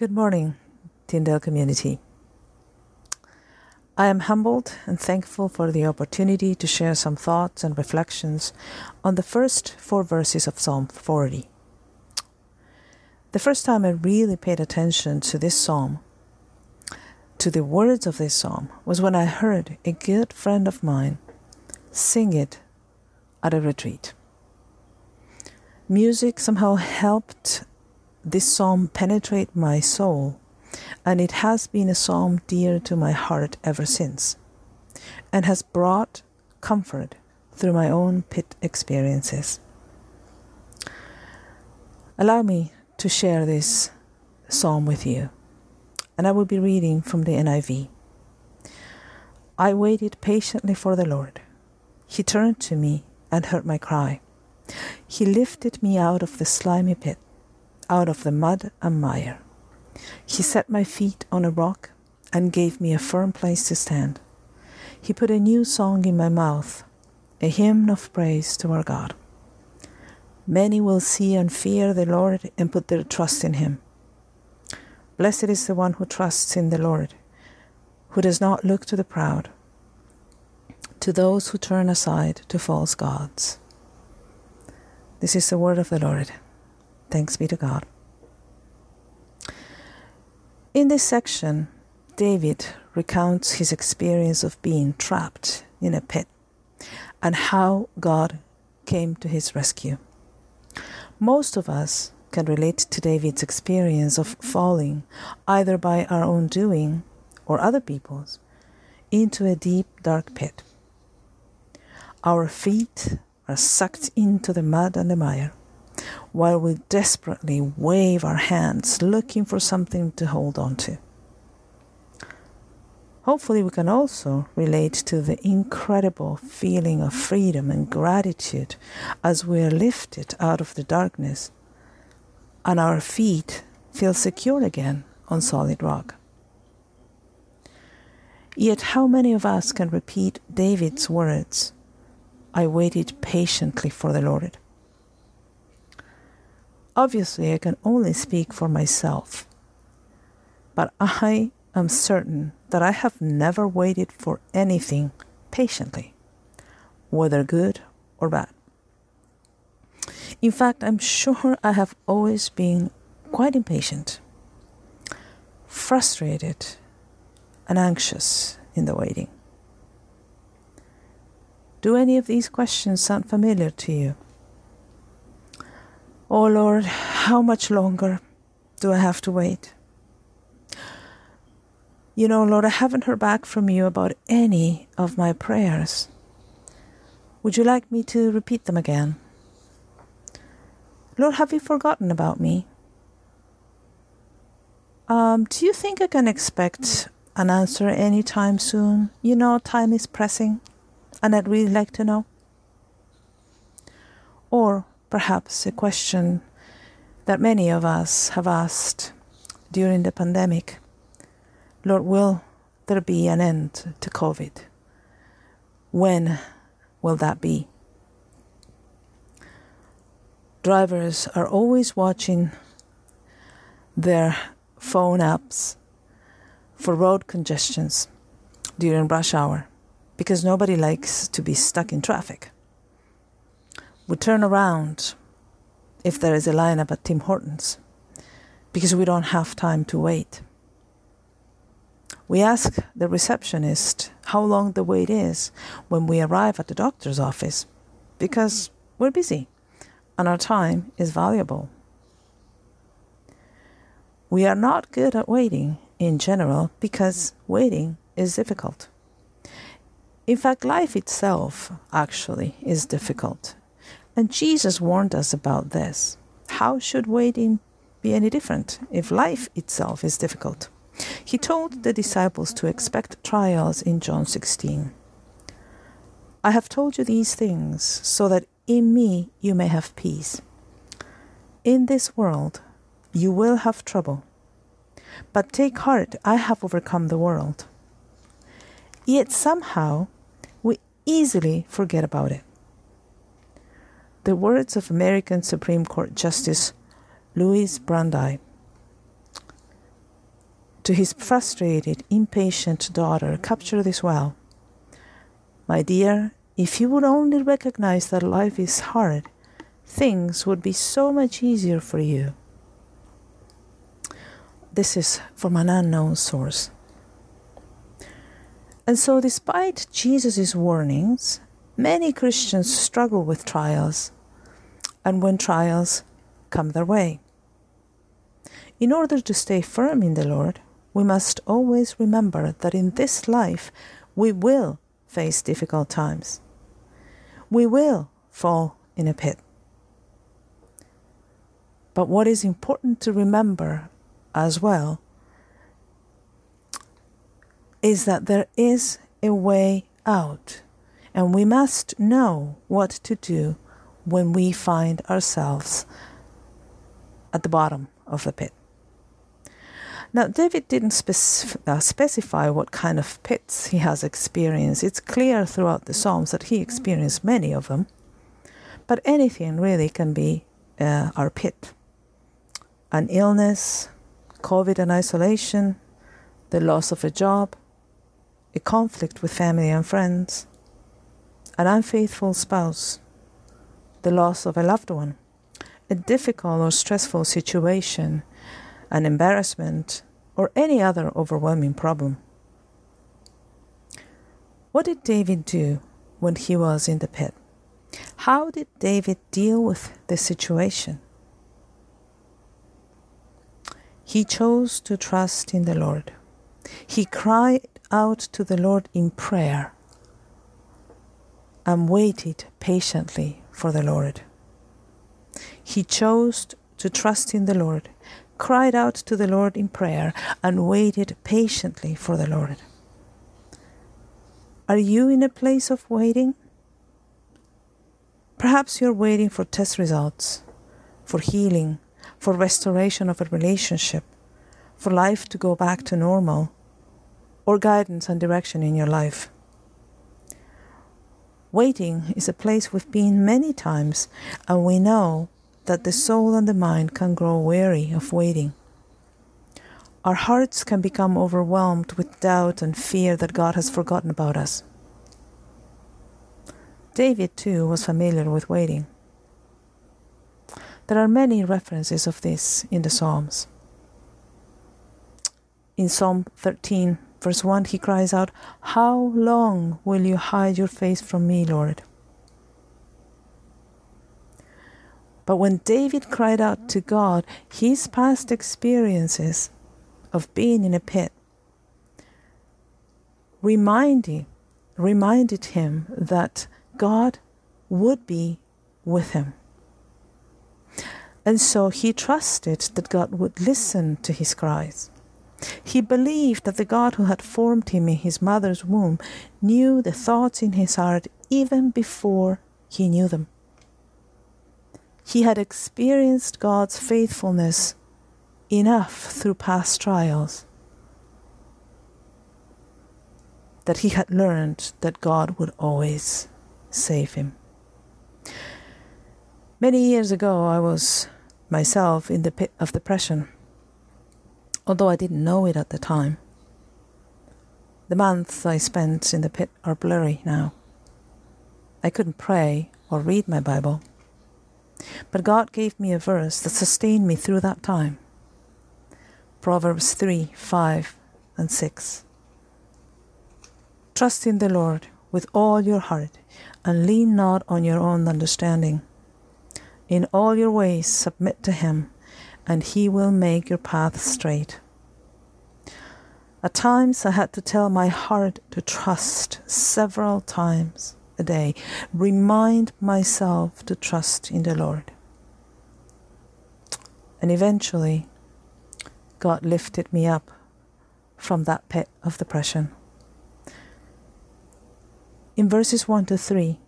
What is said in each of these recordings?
Good morning, Tyndale community. I am humbled and thankful for the opportunity to share some thoughts and reflections on the first four verses of Psalm 40. The first time I really paid attention to this psalm, to the words of this psalm, was when I heard a good friend of mine sing it at a retreat. Music somehow helped this psalm penetrate my soul, and it has been a psalm dear to my heart ever since, and has brought comfort through my own pit experiences. Allow me to share this psalm with you, and I will be reading from the NIV. I waited patiently for the Lord. He turned to me and heard my cry. He lifted me out of the slimy pit, out of the mud and mire. He set my feet on a rock and gave me a firm place to stand. He put a new song in my mouth, a hymn of praise to our God. Many will see and fear the Lord and put their trust in him. Blessed is the one who trusts in the Lord, who does not look to the proud, to those who turn aside to false gods. This is the word of the Lord. Thanks be to God. In this section, David recounts his experience of being trapped in a pit and how God came to his rescue. Most of us can relate to David's experience of falling, either by our own doing or other people's, into a deep, dark pit. Our feet are sucked into the mud and the mire, while we desperately wave our hands looking for something to hold on to. Hopefully, we can also relate to the incredible feeling of freedom and gratitude as we are lifted out of the darkness and our feet feel secure again on solid rock. Yet, how many of us can repeat David's words I waited patiently for the Lord. Obviously, I can only speak for myself, but I am certain that I have never waited for anything patiently, whether good or bad. In fact, I'm sure I have always been quite impatient, frustrated, and anxious in the waiting. Do any of these questions sound familiar to you? Oh Lord, how much longer do I have to wait? You know, Lord, I haven't heard back from you about any of my prayers. Would you like me to repeat them again? Lord, have you forgotten about me? Um, do you think I can expect an answer anytime soon? You know, time is pressing and I'd really like to know? Or perhaps a question that many of us have asked during the pandemic Lord, will there be an end to COVID? When will that be? Drivers are always watching their phone apps for road congestions during rush hour because nobody likes to be stuck in traffic. We turn around if there is a lineup at Tim Hortons because we don't have time to wait. We ask the receptionist how long the wait is when we arrive at the doctor's office because we're busy and our time is valuable. We are not good at waiting in general because waiting is difficult. In fact, life itself actually is difficult. And Jesus warned us about this. How should waiting be any different if life itself is difficult? He told the disciples to expect trials in John 16. I have told you these things so that in me you may have peace. In this world you will have trouble. But take heart, I have overcome the world. Yet somehow we easily forget about it. The words of American Supreme Court Justice Louis Brandeis to his frustrated, impatient daughter capture this well. My dear, if you would only recognize that life is hard, things would be so much easier for you. This is from an unknown source. And so, despite Jesus' warnings, many Christians struggle with trials, and when trials come their way. In order to stay firm in the Lord, we must always remember that in this life we will face difficult times. We will fall in a pit. But what is important to remember as well is that there is a way out, and we must know what to do when we find ourselves at the bottom of the pit. Now, David didn't uh, specify what kind of pits he has experienced. It's clear throughout the Psalms that he experienced many of them. But anything really can be uh, our pit an illness, COVID and isolation, the loss of a job, a conflict with family and friends, an unfaithful spouse, the loss of a loved one, a difficult or stressful situation an embarrassment, or any other overwhelming problem. What did David do when he was in the pit? How did David deal with the situation? He chose to trust in the Lord. He cried out to the Lord in prayer and waited patiently for the Lord. He chose to trust in the Lord cried out to the Lord in prayer, and waited patiently for the Lord. Are you in a place of waiting? Perhaps you're waiting for test results, for healing, for restoration of a relationship, for life to go back to normal, or guidance and direction in your life. Waiting is a place we've been many times, and we know that the soul and the mind can grow weary of waiting. Our hearts can become overwhelmed with doubt and fear that God has forgotten about us. David, too, was familiar with waiting. There are many references of this in the Psalms. In Psalm 13, verse 1, he cries out, How long will you hide your face from me, Lord? But when David cried out to God, his past experiences of being in a pit reminding, reminded him that God would be with him. And so he trusted that God would listen to his cries. He believed that the God who had formed him in his mother's womb knew the thoughts in his heart even before he knew them. He had experienced God's faithfulness enough through past trials that he had learned that God would always save him. Many years ago, I was myself in the pit of depression, although I didn't know it at the time. The months I spent in the pit are blurry now. I couldn't pray or read my Bible. But God gave me a verse that sustained me through that time. Proverbs 3 5 and 6. Trust in the Lord with all your heart, and lean not on your own understanding. In all your ways submit to Him, and He will make your path straight. At times I had to tell my heart to trust several times a day, remind myself to trust in the Lord. And eventually, God lifted me up from that pit of depression. In verses 1 to 3,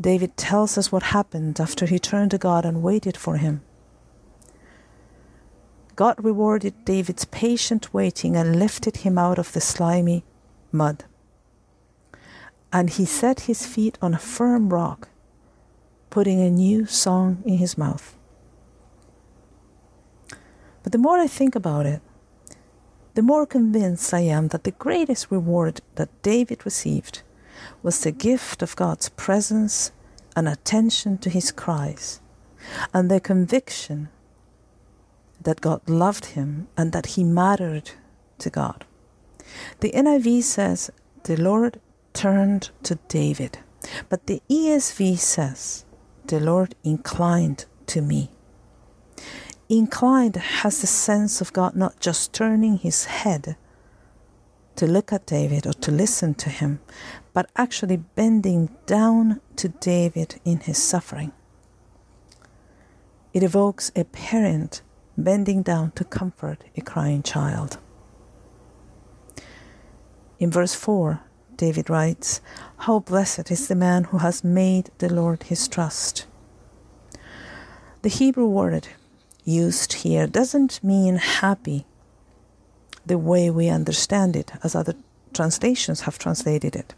David tells us what happened after he turned to God and waited for him. God rewarded David's patient waiting and lifted him out of the slimy mud and he set his feet on a firm rock, putting a new song in his mouth. But the more I think about it, the more convinced I am that the greatest reward that David received was the gift of God's presence and attention to his cries, and the conviction that God loved him and that he mattered to God. The NIV says, The Lord turned to David, but the ESV says, The Lord inclined to me. Inclined has the sense of God not just turning his head to look at David or to listen to him, but actually bending down to David in his suffering. It evokes a parent bending down to comfort a crying child. In verse 4, David writes, How blessed is the man who has made the Lord his trust. The Hebrew word used here doesn't mean happy the way we understand it, as other translations have translated it.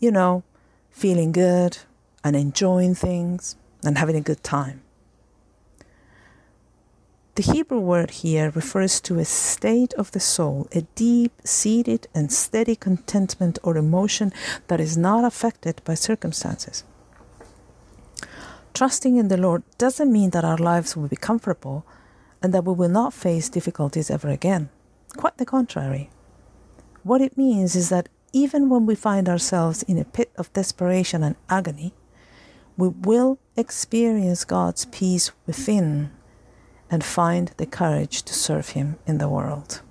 You know, feeling good and enjoying things and having a good time. The Hebrew word here refers to a state of the soul, a deep seated and steady contentment or emotion that is not affected by circumstances. Trusting in the Lord doesn't mean that our lives will be comfortable and that we will not face difficulties ever again. Quite the contrary. What it means is that even when we find ourselves in a pit of desperation and agony, we will experience God's peace within and find the courage to serve Him in the world.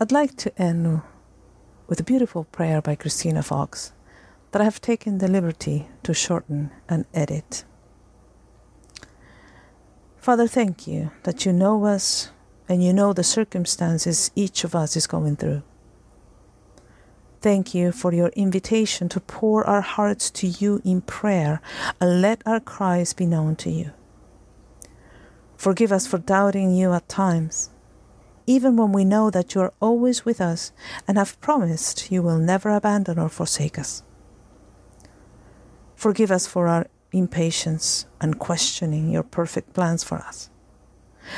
I'd like to end with a beautiful prayer by Christina Fox that I have taken the liberty to shorten and edit. Father, thank you that you know us and you know the circumstances each of us is going through. Thank you for your invitation to pour our hearts to you in prayer and let our cries be known to you. Forgive us for doubting you at times, even when we know that you are always with us and have promised you will never abandon or forsake us. Forgive us for our impatience and questioning your perfect plans for us.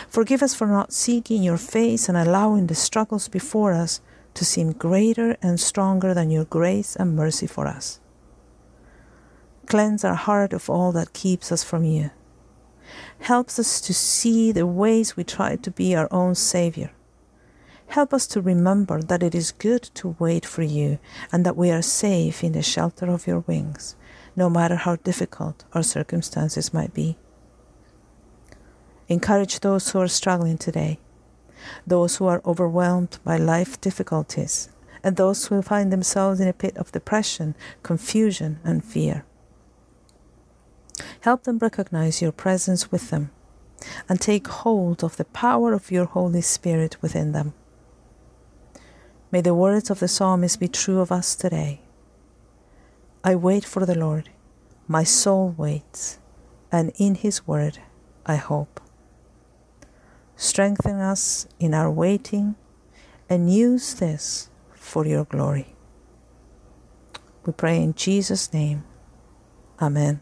Forgive us for not seeking your face and allowing the struggles before us to seem greater and stronger than your grace and mercy for us. Cleanse our heart of all that keeps us from you helps us to see the ways we try to be our own Savior. Help us to remember that it is good to wait for you and that we are safe in the shelter of your wings, no matter how difficult our circumstances might be. Encourage those who are struggling today, those who are overwhelmed by life difficulties, and those who find themselves in a pit of depression, confusion, and fear. Help them recognize your presence with them and take hold of the power of your Holy Spirit within them. May the words of the psalmist be true of us today. I wait for the Lord, my soul waits, and in his word I hope. Strengthen us in our waiting and use this for your glory. We pray in Jesus' name. Amen.